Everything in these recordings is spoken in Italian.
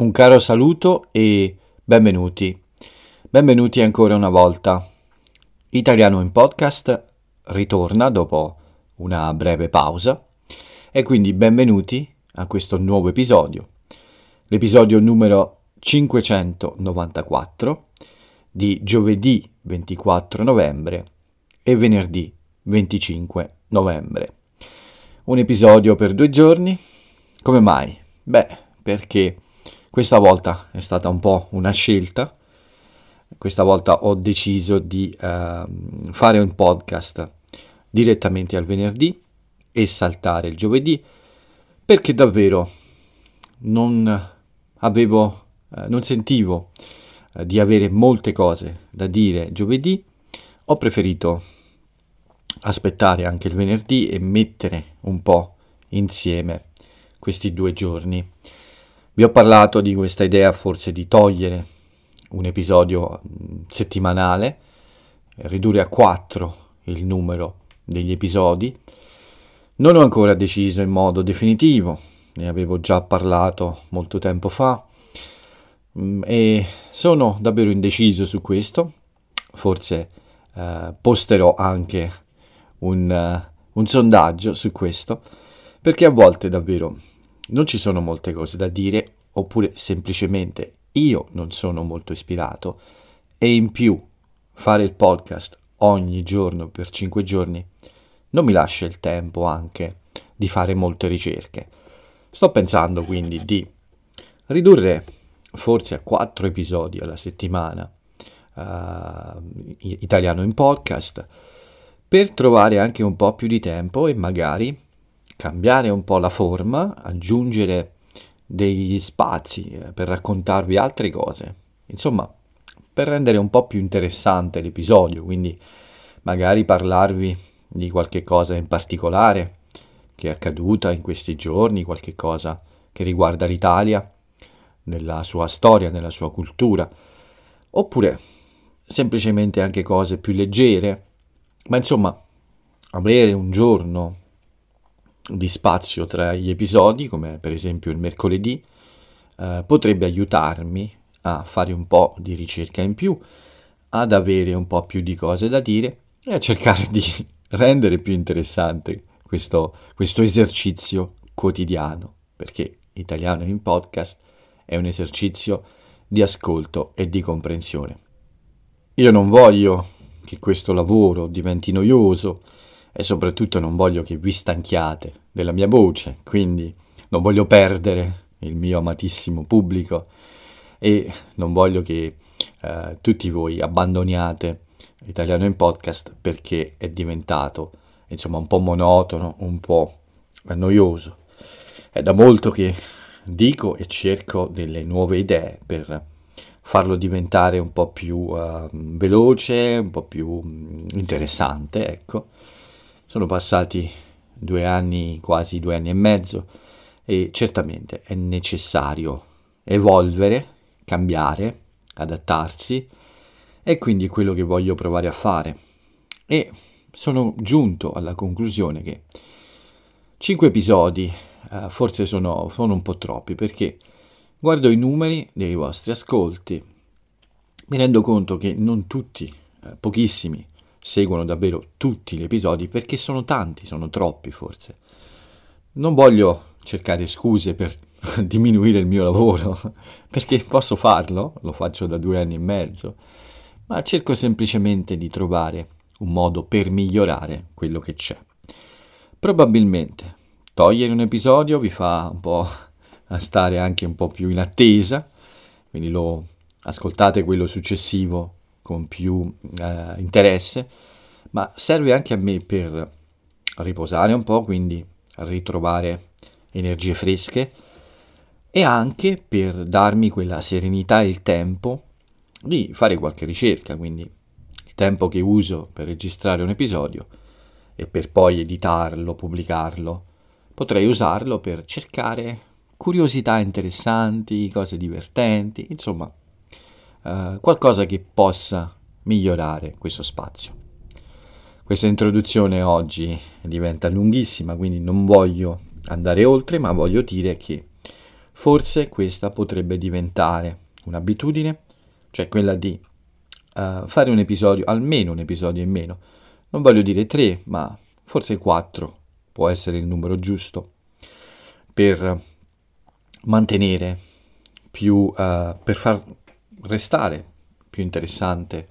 Un caro saluto e benvenuti. Benvenuti ancora una volta. Italiano in podcast ritorna dopo una breve pausa e quindi benvenuti a questo nuovo episodio. L'episodio numero 594 di giovedì 24 novembre e venerdì 25 novembre. Un episodio per due giorni. Come mai? Beh, perché questa volta è stata un po' una scelta. Questa volta ho deciso di uh, fare un podcast direttamente al venerdì e saltare il giovedì perché davvero non avevo, uh, non sentivo uh, di avere molte cose da dire giovedì. Ho preferito aspettare anche il venerdì e mettere un po' insieme questi due giorni. Vi ho parlato di questa idea forse di togliere un episodio settimanale, ridurre a quattro il numero degli episodi. Non ho ancora deciso in modo definitivo, ne avevo già parlato molto tempo fa e sono davvero indeciso su questo. Forse eh, posterò anche un, uh, un sondaggio su questo, perché a volte davvero non ci sono molte cose da dire, oppure semplicemente io non sono molto ispirato e in più fare il podcast ogni giorno per 5 giorni non mi lascia il tempo anche di fare molte ricerche. Sto pensando quindi di ridurre forse a 4 episodi alla settimana uh, italiano in podcast per trovare anche un po' più di tempo e magari cambiare un po' la forma, aggiungere degli spazi eh, per raccontarvi altre cose. Insomma, per rendere un po' più interessante l'episodio, quindi magari parlarvi di qualche cosa in particolare che è accaduta in questi giorni, qualche cosa che riguarda l'Italia, nella sua storia, nella sua cultura, oppure semplicemente anche cose più leggere, ma insomma avere un giorno di spazio tra gli episodi, come per esempio il mercoledì, eh, potrebbe aiutarmi a fare un po' di ricerca in più, ad avere un po' più di cose da dire e a cercare di rendere più interessante questo, questo esercizio quotidiano, perché italiano in podcast è un esercizio di ascolto e di comprensione. Io non voglio che questo lavoro diventi noioso, e soprattutto non voglio che vi stanchiate della mia voce, quindi non voglio perdere il mio amatissimo pubblico e non voglio che eh, tutti voi abbandoniate l'italiano in podcast perché è diventato insomma un po' monotono, un po' noioso. È da molto che dico e cerco delle nuove idee per farlo diventare un po' più uh, veloce, un po' più um, interessante, ecco. Sono passati due anni, quasi due anni e mezzo, e certamente è necessario evolvere, cambiare, adattarsi, e quindi quello che voglio provare a fare. E sono giunto alla conclusione che cinque episodi eh, forse sono, sono un po' troppi, perché guardo i numeri dei vostri ascolti, mi rendo conto che non tutti, eh, pochissimi, seguono davvero tutti gli episodi perché sono tanti, sono troppi forse. Non voglio cercare scuse per diminuire il mio lavoro, perché posso farlo, lo faccio da due anni e mezzo, ma cerco semplicemente di trovare un modo per migliorare quello che c'è. Probabilmente togliere un episodio vi fa un po' stare anche un po' più in attesa, quindi lo ascoltate quello successivo con più eh, interesse, ma serve anche a me per riposare un po', quindi ritrovare energie fresche e anche per darmi quella serenità e il tempo di fare qualche ricerca, quindi il tempo che uso per registrare un episodio e per poi editarlo, pubblicarlo, potrei usarlo per cercare curiosità interessanti, cose divertenti, insomma eh, qualcosa che possa migliorare questo spazio. Questa introduzione oggi diventa lunghissima, quindi non voglio andare oltre, ma voglio dire che forse questa potrebbe diventare un'abitudine, cioè quella di uh, fare un episodio, almeno un episodio in meno. Non voglio dire tre, ma forse quattro può essere il numero giusto per mantenere più, uh, per far restare più interessante,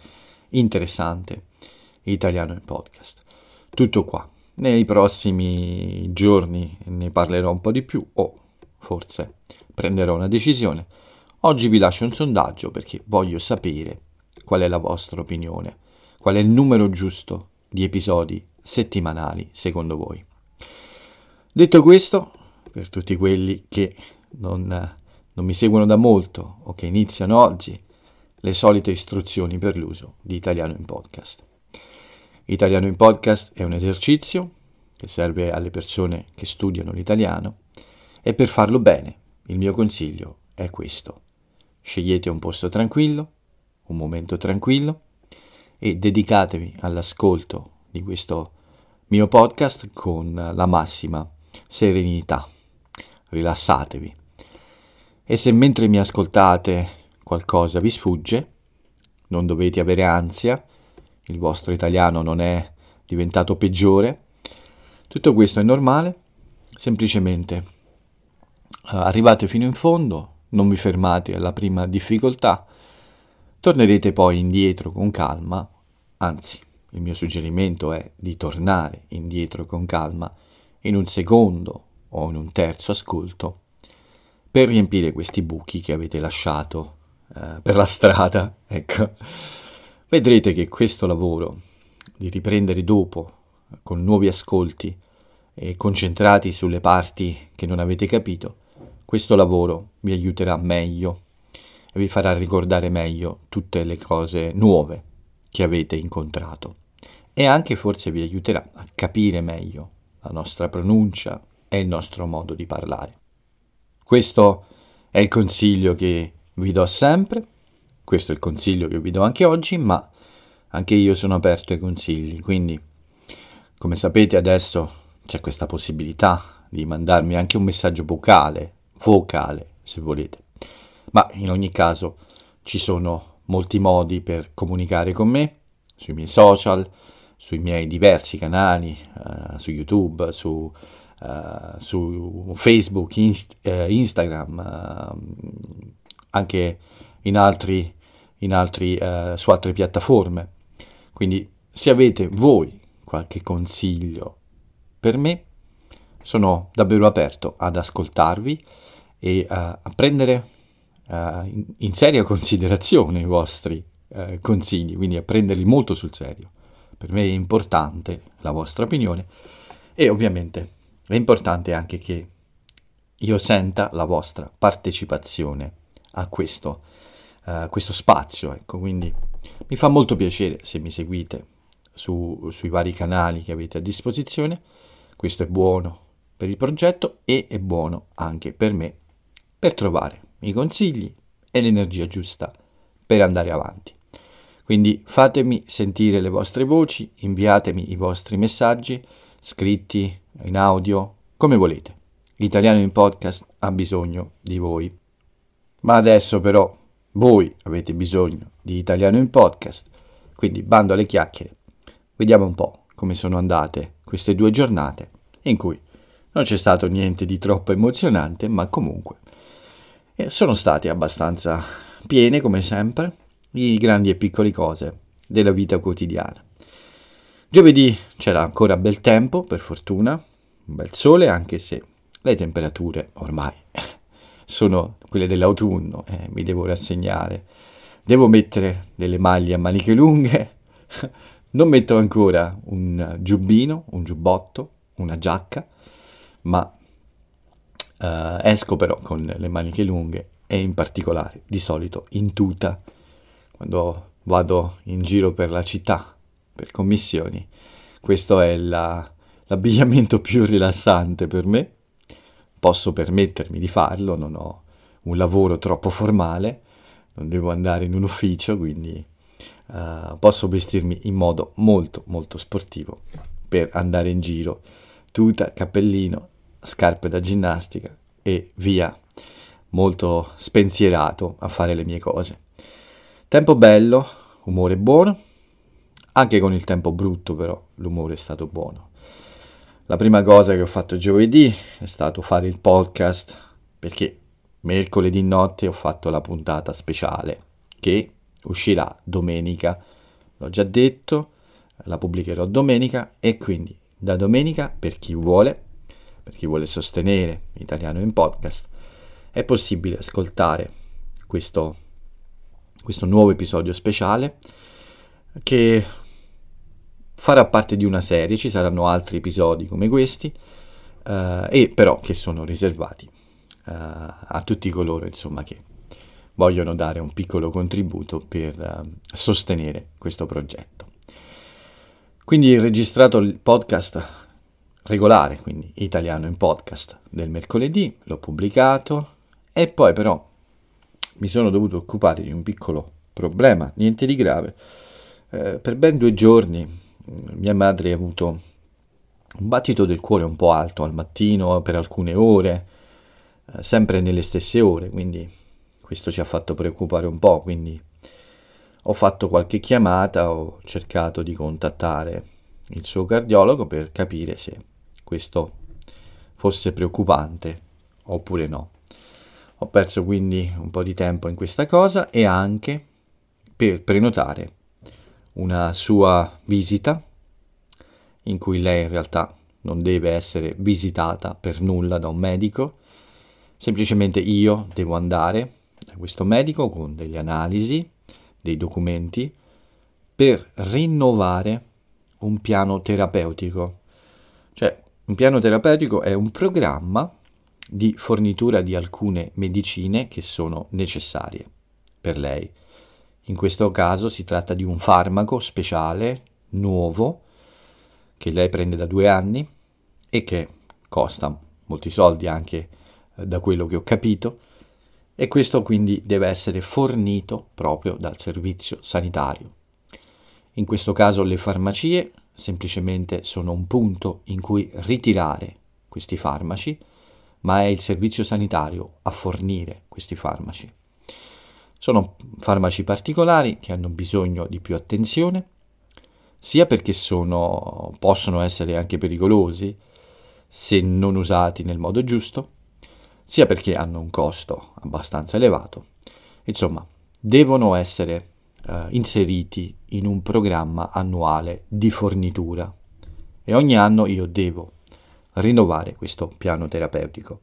interessante italiano in podcast. Tutto qua. Nei prossimi giorni ne parlerò un po' di più o forse prenderò una decisione. Oggi vi lascio un sondaggio perché voglio sapere qual è la vostra opinione, qual è il numero giusto di episodi settimanali secondo voi. Detto questo, per tutti quelli che non, non mi seguono da molto o che iniziano oggi, le solite istruzioni per l'uso di Italiano in Podcast. Italiano in Podcast è un esercizio che serve alle persone che studiano l'italiano e per farlo bene il mio consiglio è questo. Scegliete un posto tranquillo, un momento tranquillo e dedicatevi all'ascolto di questo mio podcast con la massima serenità. Rilassatevi. E se mentre mi ascoltate qualcosa vi sfugge, non dovete avere ansia, il vostro italiano non è diventato peggiore, tutto questo è normale, semplicemente eh, arrivate fino in fondo, non vi fermate alla prima difficoltà, tornerete poi indietro con calma, anzi il mio suggerimento è di tornare indietro con calma in un secondo o in un terzo ascolto per riempire questi buchi che avete lasciato eh, per la strada. Ecco. Vedrete che questo lavoro di riprendere dopo con nuovi ascolti e concentrati sulle parti che non avete capito, questo lavoro vi aiuterà meglio e vi farà ricordare meglio tutte le cose nuove che avete incontrato e anche forse vi aiuterà a capire meglio la nostra pronuncia e il nostro modo di parlare. Questo è il consiglio che vi do sempre, questo è il consiglio che vi do anche oggi, ma anche io sono aperto ai consigli, quindi come sapete adesso c'è questa possibilità di mandarmi anche un messaggio vocale, vocale se volete, ma in ogni caso ci sono molti modi per comunicare con me sui miei social, sui miei diversi canali, uh, su YouTube, su, uh, su Facebook, inst- uh, Instagram, anche in altri, in altri, su altre piattaforme. Quindi se avete voi qualche consiglio per me, sono davvero aperto ad ascoltarvi e a prendere in, in seria considerazione i vostri eh, consigli, quindi a prenderli molto sul serio. Per me è importante la vostra opinione e ovviamente è importante anche che io senta la vostra partecipazione a questo, uh, questo spazio. Ecco, quindi mi fa molto piacere se mi seguite su, sui vari canali che avete a disposizione. Questo è buono per il progetto e è buono anche per me per trovare i consigli e l'energia giusta per andare avanti. Quindi fatemi sentire le vostre voci, inviatemi i vostri messaggi, scritti, in audio, come volete. L'italiano in podcast ha bisogno di voi. Ma adesso però voi avete bisogno di italiano in podcast, quindi bando alle chiacchiere. Vediamo un po' come sono andate queste due giornate in cui non c'è stato niente di troppo emozionante, ma comunque eh, sono state abbastanza piene come sempre di grandi e piccole cose della vita quotidiana. Giovedì c'era ancora bel tempo, per fortuna, un bel sole, anche se le temperature ormai sono quelle dell'autunno, eh, mi devo rassegnare. Devo mettere delle maglie a maniche lunghe, non metto ancora un giubbino, un giubbotto, una giacca, ma eh, esco però con le maniche lunghe e in particolare di solito in tuta quando vado in giro per la città, per commissioni. Questo è la, l'abbigliamento più rilassante per me. Posso permettermi di farlo, non ho un lavoro troppo formale, non devo andare in un ufficio, quindi uh, posso vestirmi in modo molto molto sportivo per andare in giro. Tuta, cappellino, scarpe da ginnastica e via. molto spensierato a fare le mie cose. Tempo bello, umore buono, anche con il tempo brutto però l'umore è stato buono. La prima cosa che ho fatto giovedì è stato fare il podcast perché mercoledì notte ho fatto la puntata speciale che uscirà domenica, l'ho già detto, la pubblicherò domenica e quindi da domenica per chi vuole, per chi vuole sostenere Italiano in podcast, è possibile ascoltare questo, questo nuovo episodio speciale che farà parte di una serie, ci saranno altri episodi come questi, eh, e però che sono riservati eh, a tutti coloro insomma, che vogliono dare un piccolo contributo per eh, sostenere questo progetto. Quindi ho registrato il podcast regolare, quindi italiano in podcast del mercoledì, l'ho pubblicato e poi però mi sono dovuto occupare di un piccolo problema, niente di grave. Eh, per ben due giorni mia madre ha avuto un battito del cuore un po' alto al mattino per alcune ore, eh, sempre nelle stesse ore, quindi questo ci ha fatto preoccupare un po', quindi ho fatto qualche chiamata, ho cercato di contattare il suo cardiologo per capire se questo fosse preoccupante oppure no. Ho perso quindi un po' di tempo in questa cosa e anche per prenotare una sua visita in cui lei in realtà non deve essere visitata per nulla da un medico, semplicemente io devo andare da questo medico con delle analisi, dei documenti, per rinnovare un piano terapeutico. Cioè, un piano terapeutico è un programma di fornitura di alcune medicine che sono necessarie per lei. In questo caso si tratta di un farmaco speciale, nuovo, che lei prende da due anni e che costa molti soldi anche eh, da quello che ho capito e questo quindi deve essere fornito proprio dal servizio sanitario. In questo caso le farmacie semplicemente sono un punto in cui ritirare questi farmaci, ma è il servizio sanitario a fornire questi farmaci. Sono farmaci particolari che hanno bisogno di più attenzione, sia perché sono, possono essere anche pericolosi se non usati nel modo giusto, sia perché hanno un costo abbastanza elevato. Insomma, devono essere eh, inseriti in un programma annuale di fornitura e ogni anno io devo rinnovare questo piano terapeutico.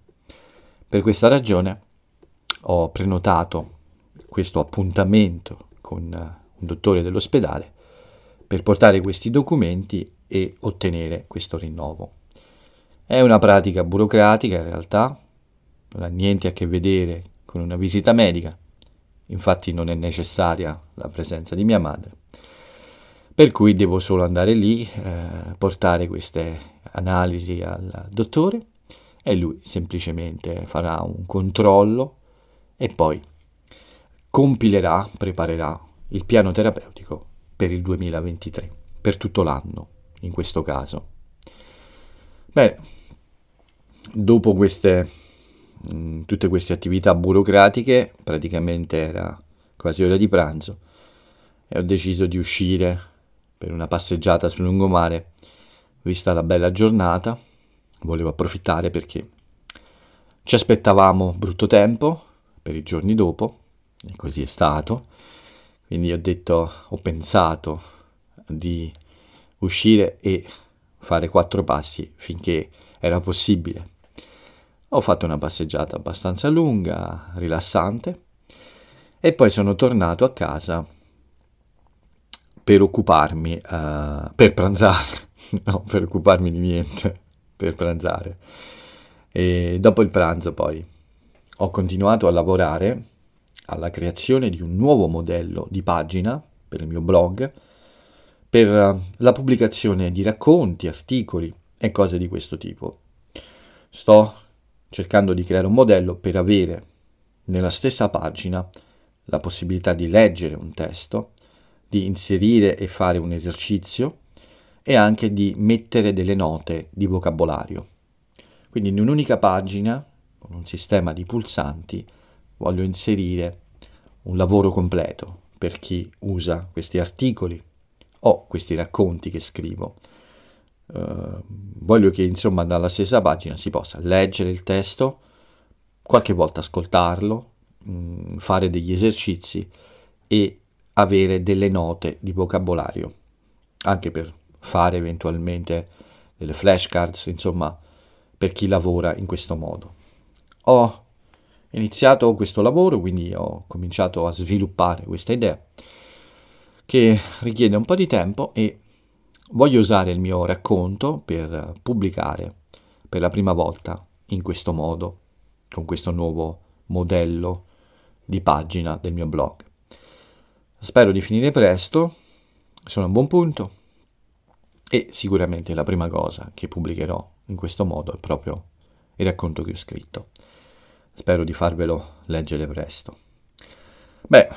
Per questa ragione ho prenotato questo appuntamento con eh, un dottore dell'ospedale per portare questi documenti e ottenere questo rinnovo. È una pratica burocratica in realtà, non ha niente a che vedere con una visita medica, infatti non è necessaria la presenza di mia madre, per cui devo solo andare lì, eh, portare queste analisi al dottore e lui semplicemente farà un controllo e poi compilerà, preparerà il piano terapeutico per il 2023, per tutto l'anno in questo caso. Bene, dopo queste, mh, mm, tutte queste attività burocratiche, praticamente era quasi ora di pranzo, e ho deciso di uscire per una passeggiata sul lungomare, vista la bella giornata, volevo approfittare perché ci aspettavamo brutto tempo per i giorni dopo, e così è stato, quindi ho detto, ho pensato di uscire e fare quattro passi finché era possibile. Ho fatto una passeggiata abbastanza lunga, rilassante, e poi sono tornato a casa per occuparmi, uh, per pranzare, no, per occuparmi di niente, per pranzare. E dopo il pranzo poi ho continuato a lavorare alla creazione di un nuovo modello di pagina per il mio blog, per eh, la pubblicazione di racconti, articoli e cose di questo tipo. Sto cercando di creare un modello per avere nella stessa pagina la possibilità di leggere un testo, di inserire e fare un esercizio e anche di mettere delle note di vocabolario. Quindi in un'unica pagina, con un sistema di pulsanti, voglio inserire un lavoro completo per chi usa questi articoli o questi racconti che scrivo. Uh, voglio che insomma dalla stessa pagina si possa leggere il testo, qualche volta ascoltarlo, mh, mm, fare degli esercizi e avere delle note di vocabolario, anche per fare eventualmente delle flashcards, insomma, per chi lavora in questo modo. Ho iniziato questo lavoro, quindi ho cominciato a sviluppare questa idea che richiede un po' di tempo e voglio usare il mio racconto per pubblicare per la prima volta in questo modo, con questo nuovo modello di pagina del mio blog. Spero di finire presto, sono a buon punto e sicuramente la prima cosa che pubblicherò in questo modo è proprio il racconto che ho scritto. Spero di farvelo leggere presto. Beh,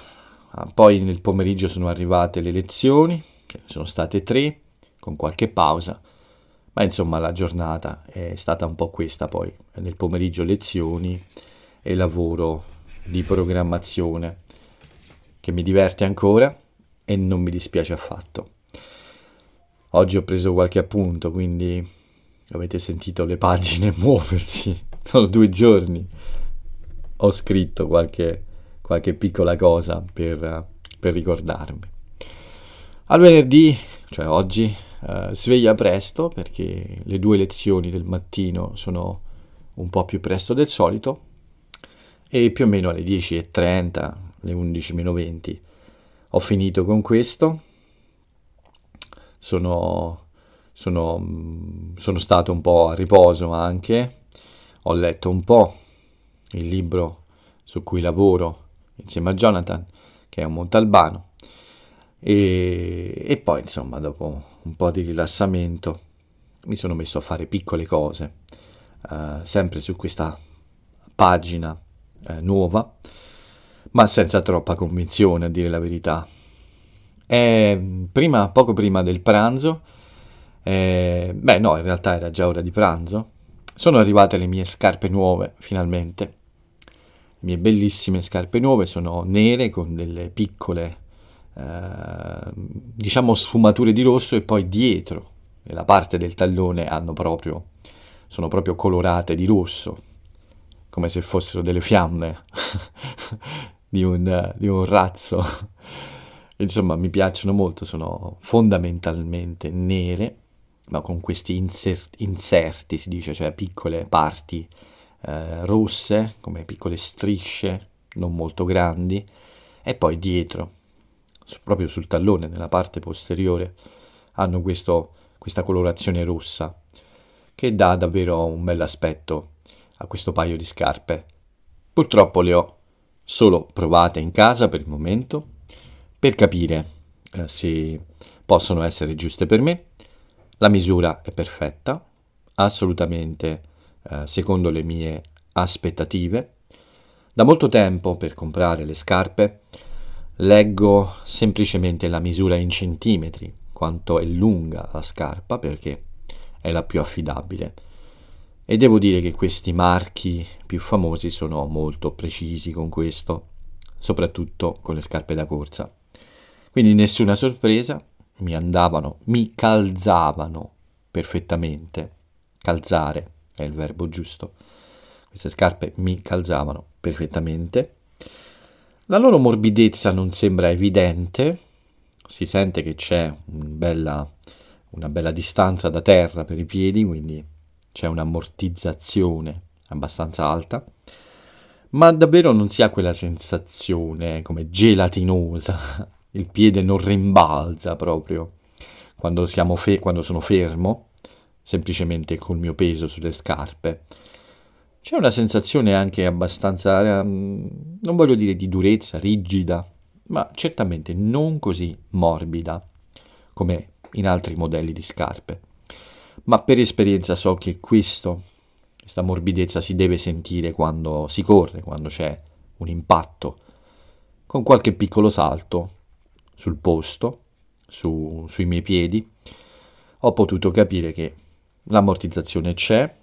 ah, poi nel pomeriggio sono arrivate le lezioni, che sono state tre, con qualche pausa, ma insomma la giornata è stata un po' questa poi. Nel pomeriggio lezioni e lavoro di programmazione che mi diverte ancora e non mi dispiace affatto. Oggi ho preso qualche appunto, quindi avete sentito le pagine muoversi. Sono due giorni. Ho scritto qualche, qualche piccola cosa per, per, ricordarmi. Al venerdì, cioè oggi, eh, sveglia presto perché le due lezioni del mattino sono un po' più presto del solito e più o meno alle 10.30, le 11.20 ho finito con questo sono, sono, sono stato un po' a riposo anche, ho letto un po' il libro su cui lavoro insieme a Jonathan, che è un montalbano, e, e poi insomma dopo un po' di rilassamento mi sono messo a fare piccole cose, eh, sempre su questa pagina eh, nuova, ma senza troppa convinzione a dire la verità. E prima, poco prima del pranzo, eh, beh no, in realtà era già ora di pranzo, sono arrivate le mie scarpe nuove, finalmente. Mie bellissime scarpe nuove sono nere con delle piccole, eh, diciamo, sfumature di rosso e poi dietro, nella parte del tallone, hanno proprio, sono proprio colorate di rosso, come se fossero delle fiamme di, un, di un razzo. Insomma mi piacciono molto, sono fondamentalmente nere, ma con questi inserti, inserti si dice, cioè piccole parti eh, rosse, come piccole strisce, non molto grandi, e poi dietro, proprio sul tallone, nella parte posteriore, hanno questo, questa colorazione rossa, che dà davvero un bel aspetto a questo paio di scarpe. Purtroppo le ho solo provate in casa per il momento, per capire eh, se possono essere giuste per me. La misura è perfetta, assolutamente eh, secondo le mie aspettative. Da molto tempo per comprare le scarpe leggo semplicemente la misura in centimetri, quanto è lunga la scarpa perché è la più affidabile. E devo dire che questi marchi più famosi sono molto precisi con questo, soprattutto con le scarpe da corsa. Quindi nessuna sorpresa, mi andavano, mi calzavano perfettamente. Calzare è il verbo giusto. Queste scarpe mi calzavano perfettamente. La loro morbidezza non sembra evidente, si sente che c'è un bella, una bella distanza da terra per i piedi, quindi c'è un'ammortizzazione abbastanza alta, ma davvero non si ha quella sensazione come gelatinosa il piede non rimbalza proprio quando, fe- quando sono fermo, semplicemente col mio peso sulle scarpe. C'è una sensazione anche abbastanza, um, non voglio dire di durezza, rigida, ma certamente non così morbida come in altri modelli di scarpe. Ma per esperienza so che questo, questa morbidezza si deve sentire quando si corre, quando c'è un impatto, con qualche piccolo salto sul posto, su, sui miei piedi, ho potuto capire che l'ammortizzazione c'è,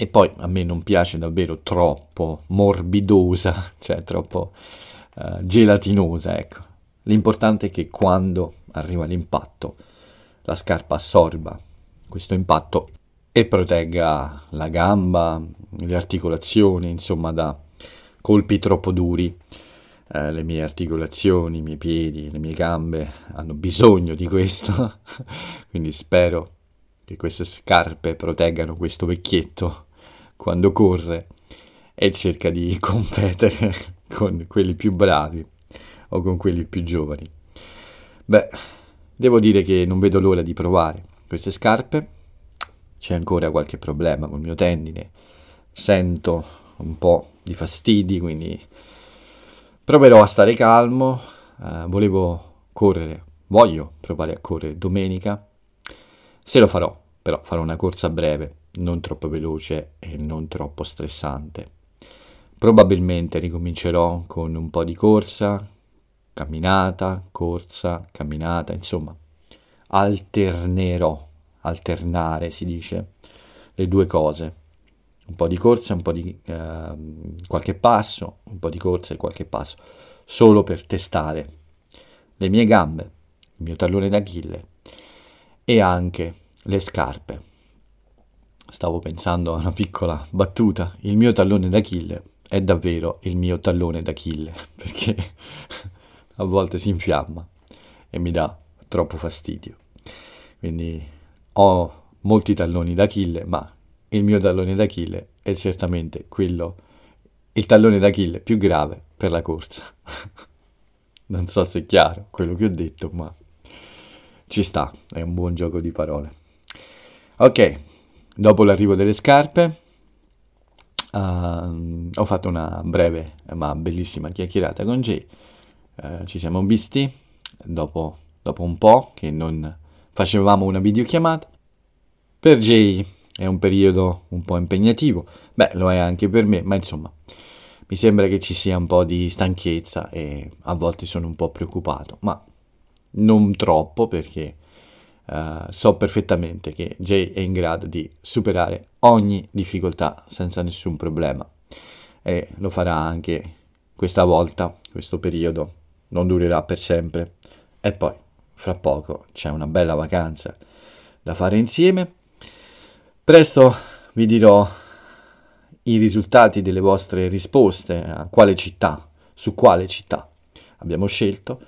e poi a me non piace davvero troppo morbidosa, cioè troppo uh, gelatinosa, ecco. L'importante è che quando arriva l'impatto la scarpa assorba questo impatto e protegga la gamba, le articolazioni, insomma da colpi troppo duri. Eh, le mie articolazioni, i miei piedi, le mie gambe hanno bisogno di questo, quindi spero che queste scarpe proteggano questo vecchietto quando corre e cerca di competere con quelli più bravi o con quelli più giovani. Beh, devo dire che non vedo l'ora di provare queste scarpe. C'è ancora qualche problema col mio tendine, sento un po' di fastidi, quindi proverò a stare calmo. Uh, volevo correre, voglio provare a correre domenica. Se lo farò, però farò una corsa breve non troppo veloce e non troppo stressante. Probabilmente ricomincerò con un po' di corsa, camminata, corsa, camminata, insomma, alternerò, alternare si dice, le due cose. Un po' di corsa, un po' di eh, qualche passo, un po' di corsa e qualche passo, solo per testare le mie gambe, il mio tallone d'Achille e anche le scarpe stavo pensando a una piccola battuta, il mio tallone d'Achille è davvero il mio tallone d'Achille, perché a volte si infiamma e mi dà troppo fastidio. Quindi ho molti talloni d'Achille, ma il mio tallone d'Achille è certamente quello, il tallone d'Achille più grave per la corsa. non so se è chiaro quello che ho detto, ma ci sta, è un buon gioco di parole. Ok, Dopo l'arrivo delle scarpe uh, ho fatto una breve ma bellissima chiacchierata con Jay. Uh, ci siamo visti dopo, dopo un po' che non facevamo una videochiamata. Per Jay è un periodo un po' impegnativo, beh lo è anche per me, ma insomma mi sembra che ci sia un po' di stanchezza e a volte sono un po' preoccupato, ma non troppo perché Uh, so perfettamente che Jay è in grado di superare ogni difficoltà senza nessun problema e lo farà anche questa volta, questo periodo non durerà per sempre e poi fra poco c'è una bella vacanza da fare insieme. Presto vi dirò i risultati delle vostre risposte a quale città, su quale città abbiamo scelto.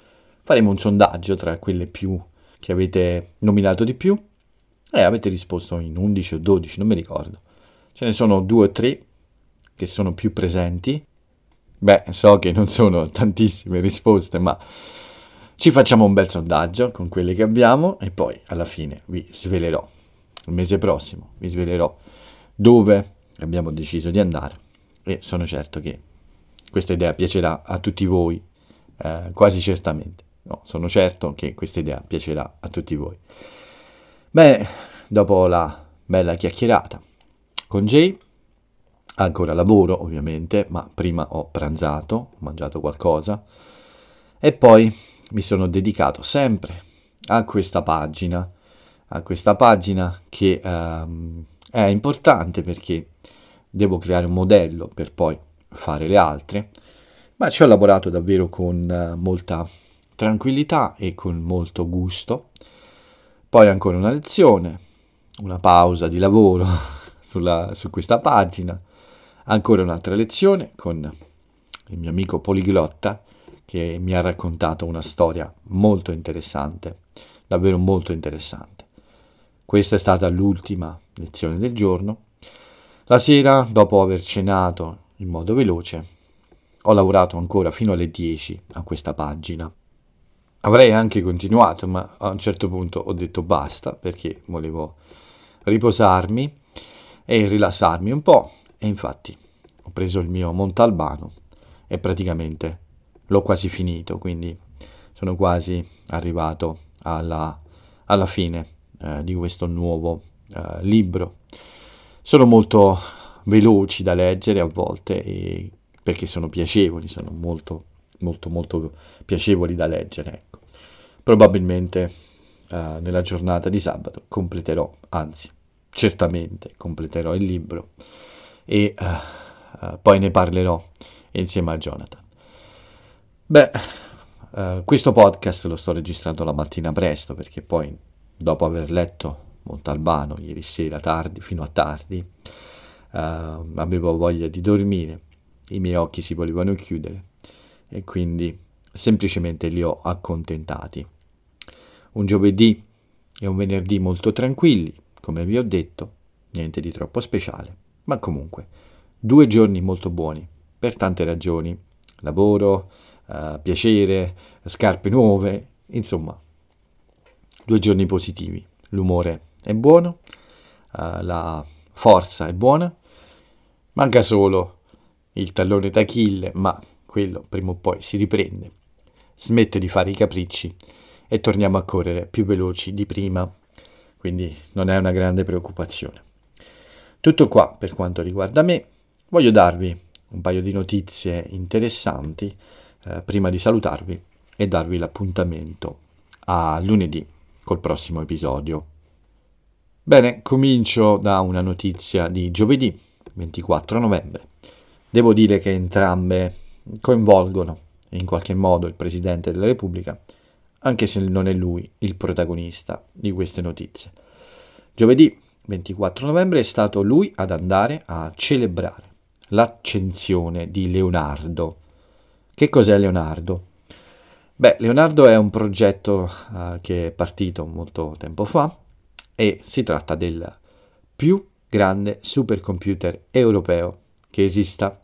Faremo un sondaggio tra quelle più che avete nominato di più e avete risposto in 11 o 12, non mi ricordo. Ce ne sono due o tre che sono più presenti. Beh, so che non sono tantissime risposte, ma ci facciamo un bel sondaggio con quelle che abbiamo e poi alla fine vi svelerò, il mese prossimo, vi svelerò dove abbiamo deciso di andare e sono certo che questa idea piacerà a tutti voi, eh, quasi certamente. No, sono certo che questa idea piacerà a tutti voi. Bene, dopo la bella chiacchierata con Jay, ancora lavoro ovviamente, ma prima ho pranzato, ho mangiato qualcosa e poi mi sono dedicato sempre a questa pagina, a questa pagina che um, è importante perché devo creare un modello per poi fare le altre, ma ci ho lavorato davvero con uh, molta tranquillità e con molto gusto. Poi ancora una lezione, una pausa di lavoro sulla, su questa pagina, ancora un'altra lezione con il mio amico Poliglotta che mi ha raccontato una storia molto interessante, davvero molto interessante. Questa è stata l'ultima lezione del giorno. La sera, dopo aver cenato in modo veloce, ho lavorato ancora fino alle 10 a questa pagina. Avrei anche continuato, ma a un certo punto ho detto basta perché volevo riposarmi e rilassarmi un po'. E infatti ho preso il mio Montalbano e praticamente l'ho quasi finito, quindi sono quasi arrivato alla, alla fine eh, di questo nuovo eh, libro. Sono molto veloci da leggere a volte e, perché sono piacevoli, sono molto molto molto piacevoli da leggere probabilmente uh, nella giornata di sabato completerò, anzi certamente completerò il libro e uh, uh, poi ne parlerò insieme a Jonathan. Beh, uh, questo podcast lo sto registrando la mattina presto perché poi dopo aver letto Montalbano ieri sera tardi, fino a tardi, avevo voglia di dormire, i miei occhi si volevano chiudere e quindi semplicemente li ho accontentati. Un giovedì e un venerdì molto tranquilli, come vi ho detto, niente di troppo speciale, ma comunque due giorni molto buoni, per tante ragioni, lavoro, uh, piacere, scarpe nuove, insomma, due giorni positivi, l'umore è buono, uh, la forza è buona, manca solo il tallone d'Achille, ma quello prima o poi si riprende, smette di fare i capricci e torniamo a correre più veloci di prima, quindi non è una grande preoccupazione. Tutto qua per quanto riguarda me, voglio darvi un paio di notizie interessanti eh, prima di salutarvi e darvi l'appuntamento a lunedì col prossimo episodio. Bene, comincio da una notizia di giovedì 24 novembre. Devo dire che entrambe coinvolgono in qualche modo il Presidente della Repubblica anche se non è lui il protagonista di queste notizie. Giovedì 24 novembre è stato lui ad andare a celebrare l'accensione di Leonardo. Che cos'è Leonardo? Beh, Leonardo è un progetto uh, che è partito molto tempo fa e si tratta del più grande supercomputer europeo che esista.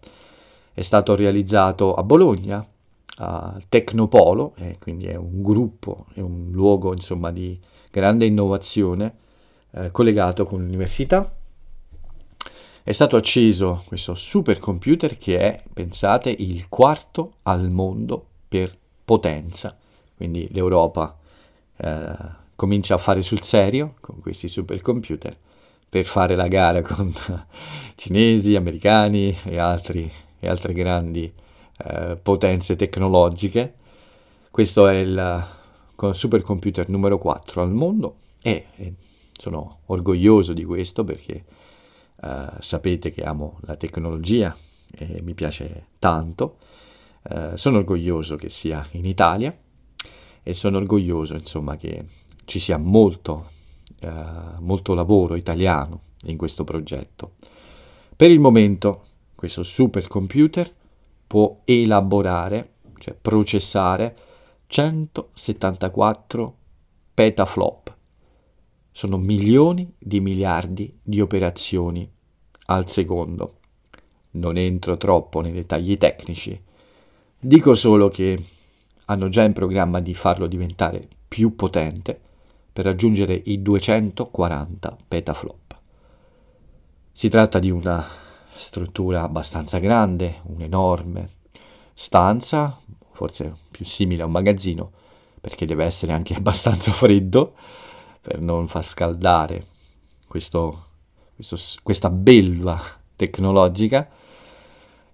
È stato realizzato a Bologna a Tecnopolo, eh, quindi è un gruppo, è un luogo insomma di grande innovazione eh, collegato con l'università. È stato acceso questo supercomputer che è, pensate, il quarto al mondo per potenza, quindi l'Europa eh, comincia a fare sul serio con questi supercomputer per fare la gara con cinesi, americani e, altri, e altre grandi eh, potenze tecnologiche. Questo è il supercomputer numero 4 al mondo e, e sono orgoglioso di questo perché eh, sapete che amo la tecnologia e mi piace tanto. Eh, sono orgoglioso che sia in Italia e sono orgoglioso insomma che ci sia molto, eh, molto lavoro italiano in questo progetto. Per il momento questo supercomputer può elaborare, cioè processare 174 petaflop. Sono milioni di miliardi di operazioni al secondo. Non entro troppo nei dettagli tecnici, dico solo che hanno già in programma di farlo diventare più potente per raggiungere i 240 petaflop. Si tratta di una struttura abbastanza grande, un'enorme stanza, forse più simile a un magazzino, perché deve essere anche abbastanza freddo per non far scaldare questo, questo, questa belva tecnologica.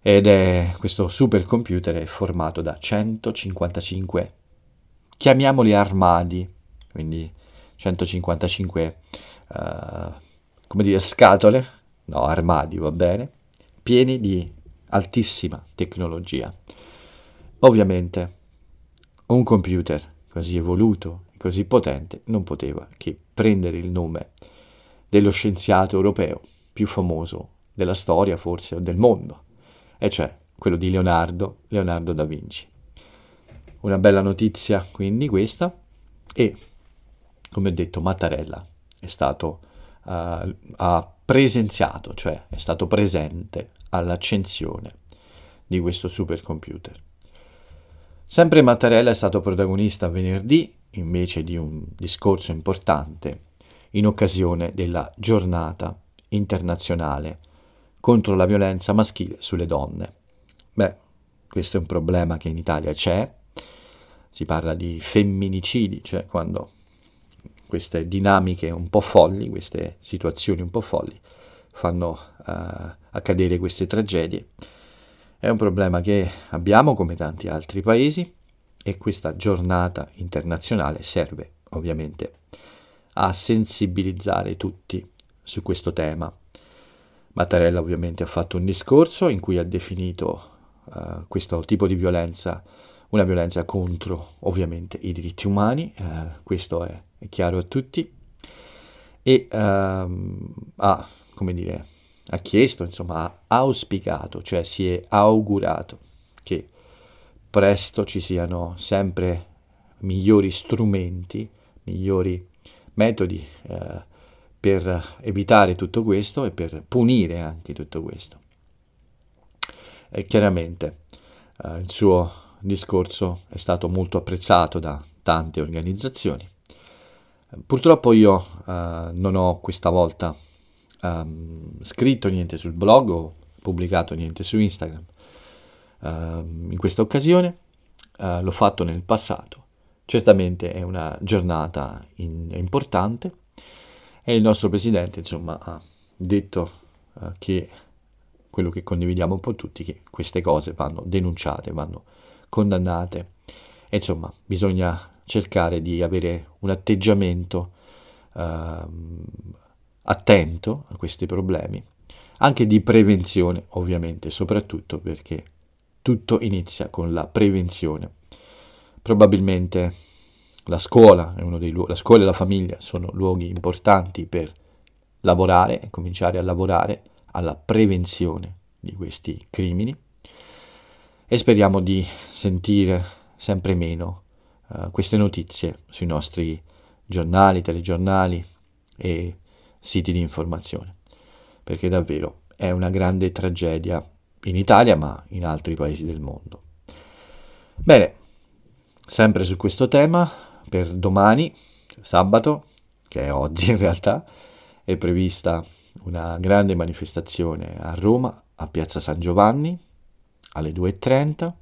Ed è questo supercomputer è formato da 155 chiamiamoli armadi quindi 155 uh, come dire scatole no, armadi va bene, pieni di altissima tecnologia. Ovviamente un computer così evoluto, così potente, non poteva che prendere il nome dello scienziato europeo più famoso della storia forse o del mondo, e cioè quello di Leonardo, Leonardo da Vinci. Una bella notizia quindi questa e come ho detto Mattarella è stato uh, ha presenziato, cioè è stato presente all'accensione di questo supercomputer. Sempre Mattarella è stato protagonista venerdì, invece di un discorso importante, in occasione della giornata internazionale contro la violenza maschile sulle donne. Beh, questo è un problema che in Italia c'è, si parla di femminicidi, cioè quando queste dinamiche un po' folli, queste situazioni un po' folli, fanno uh, accadere queste tragedie. È un problema che abbiamo come tanti altri paesi e questa giornata internazionale serve ovviamente a sensibilizzare tutti su questo tema. Mattarella ovviamente ha fatto un discorso in cui ha definito uh, questo tipo di violenza una violenza contro ovviamente i diritti umani, uh, questo è, è, chiaro a tutti, e uh, ha, come dire, ha chiesto, insomma, ha auspicato, cioè si è augurato che presto ci siano sempre migliori strumenti, migliori metodi eh, per evitare tutto questo e per punire anche tutto questo. E chiaramente eh, il suo discorso è stato molto apprezzato da tante organizzazioni. Purtroppo io eh, non ho questa volta ehm, scritto niente sul blog o pubblicato niente su Instagram. Ehm, in questa occasione eh, l'ho fatto nel passato. Certamente è una giornata in, importante e il nostro presidente insomma ha detto eh, che quello che condividiamo un po' tutti, che queste cose vanno denunciate, vanno condannate e insomma bisogna cercare di avere un atteggiamento eh, attento a questi problemi, anche di prevenzione ovviamente, soprattutto perché tutto inizia con la prevenzione. Probabilmente la scuola, lu- la scuola e la famiglia sono luoghi importanti per lavorare e cominciare a lavorare alla prevenzione di questi crimini e speriamo di sentire sempre meno uh, queste notizie sui nostri giornali, telegiornali e siti di informazione, perché davvero è una grande tragedia in Italia ma in altri paesi del mondo. Bene, sempre su questo tema, per domani, sabato, che è oggi in realtà, è prevista una grande manifestazione a Roma, a Piazza San Giovanni, alle 2.30.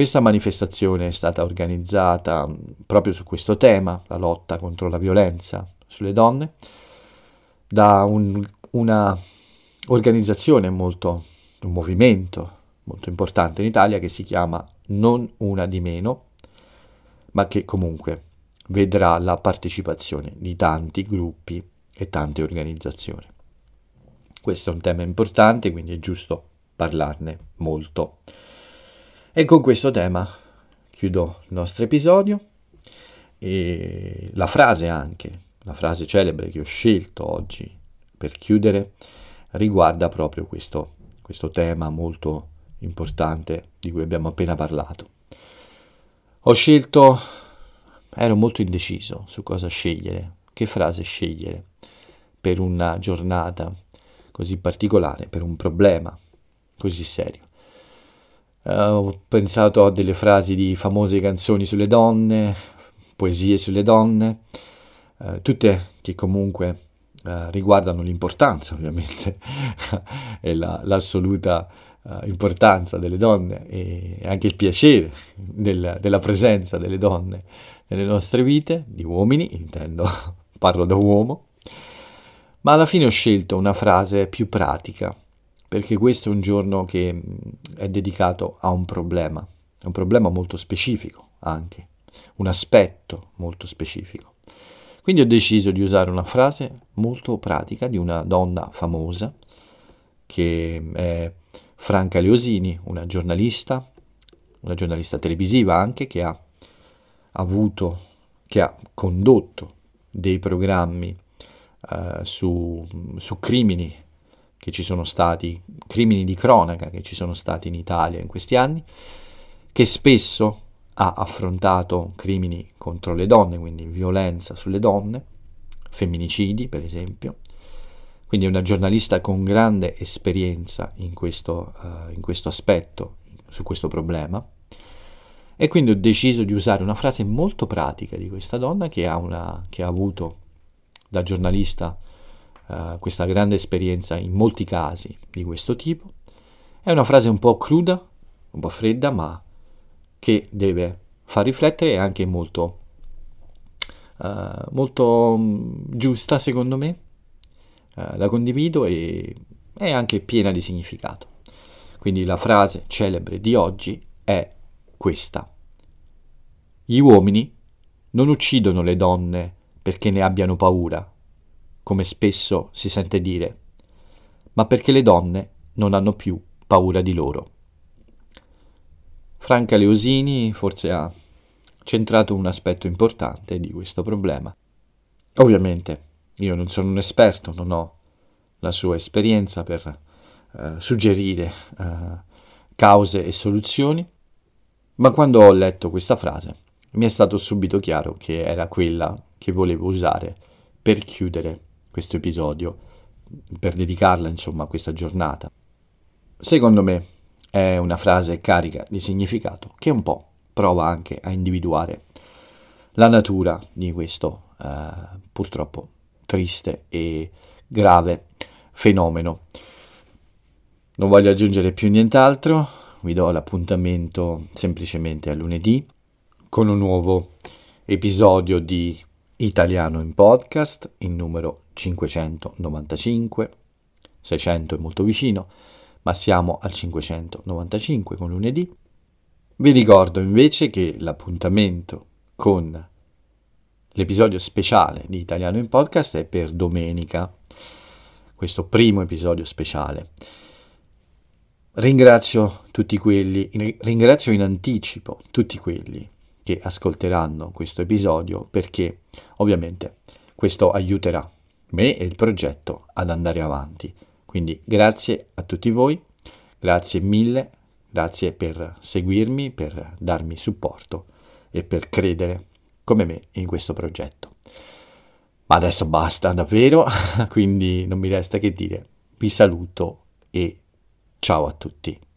Questa manifestazione è stata organizzata proprio su questo tema, la lotta contro la violenza sulle donne, da un, una organizzazione molto, un movimento molto importante in Italia che si chiama Non una di meno, ma che comunque vedrà la partecipazione di tanti gruppi e tante organizzazioni. Questo è un tema importante, quindi è giusto parlarne molto. E con questo tema chiudo il nostro episodio e la frase anche la frase celebre che ho scelto oggi per chiudere riguarda proprio questo, questo tema molto importante di cui abbiamo appena parlato. Ho scelto, ero molto indeciso su cosa scegliere, che frase scegliere per una giornata così particolare, per un problema così serio. Uh, ho pensato a delle frasi di famose canzoni sulle donne, poesie sulle donne, eh, tutte che comunque eh, riguardano l'importanza ovviamente e la, l'assoluta importanza delle donne e anche il piacere del, della presenza delle donne nelle nostre vite, di uomini, intendo, parlo da uomo, ma alla fine ho scelto una frase più pratica, perché questo è un giorno che mm, è dedicato a un problema, un problema molto specifico anche, un aspetto molto specifico. Quindi ho deciso di usare una frase molto pratica di una donna famosa che è Franca Leosini, una giornalista, una giornalista televisiva anche che ha avuto, che ha condotto dei programmi uh, su, su crimini che ci sono stati, crimini di cronaca che ci sono stati in Italia in questi anni, che spesso ha affrontato crimini contro le donne, quindi violenza sulle donne, femminicidi per esempio, quindi è una giornalista con grande esperienza in questo, uh, in questo aspetto, su questo problema. E quindi ho deciso di usare una frase molto pratica di questa donna che ha, una, che ha avuto da giornalista uh, questa grande esperienza in molti casi di questo tipo. È una frase un po' cruda, un po' fredda, ma che deve far riflettere e anche molto, uh, molto um, giusta secondo me, uh, la condivido e è anche piena di significato. Quindi la frase celebre di oggi è questa. Gli uomini non uccidono le donne perché ne abbiano paura, come spesso si sente dire, ma perché le donne non hanno più paura di loro. Franca Leosini forse ha centrato un aspetto importante di questo problema. Ovviamente io non sono un esperto, non ho la sua esperienza per eh, suggerire eh, cause e soluzioni, ma quando ho letto questa frase mi è stato subito chiaro che era quella che volevo usare per chiudere questo episodio, per dedicarla insomma a questa giornata. Secondo me è una frase carica di significato che un po' prova anche a individuare la natura di questo eh, purtroppo triste e grave fenomeno. Non voglio aggiungere più nient'altro, vi do l'appuntamento semplicemente a lunedì con un nuovo episodio di Italiano in podcast, il numero 595, 600 è molto vicino, ma siamo al 595 con lunedì. Vi ricordo invece che l'appuntamento con l'episodio speciale di Italiano in podcast è per domenica, questo primo episodio speciale. Ringrazio tutti quelli, ringrazio in anticipo tutti quelli che ascolteranno questo episodio perché ovviamente questo aiuterà me e il progetto ad andare avanti. Quindi grazie a tutti voi, grazie mille, grazie per seguirmi, per darmi supporto e per credere come me in questo progetto. Ma adesso basta davvero, quindi non mi resta che dire vi saluto e ciao a tutti.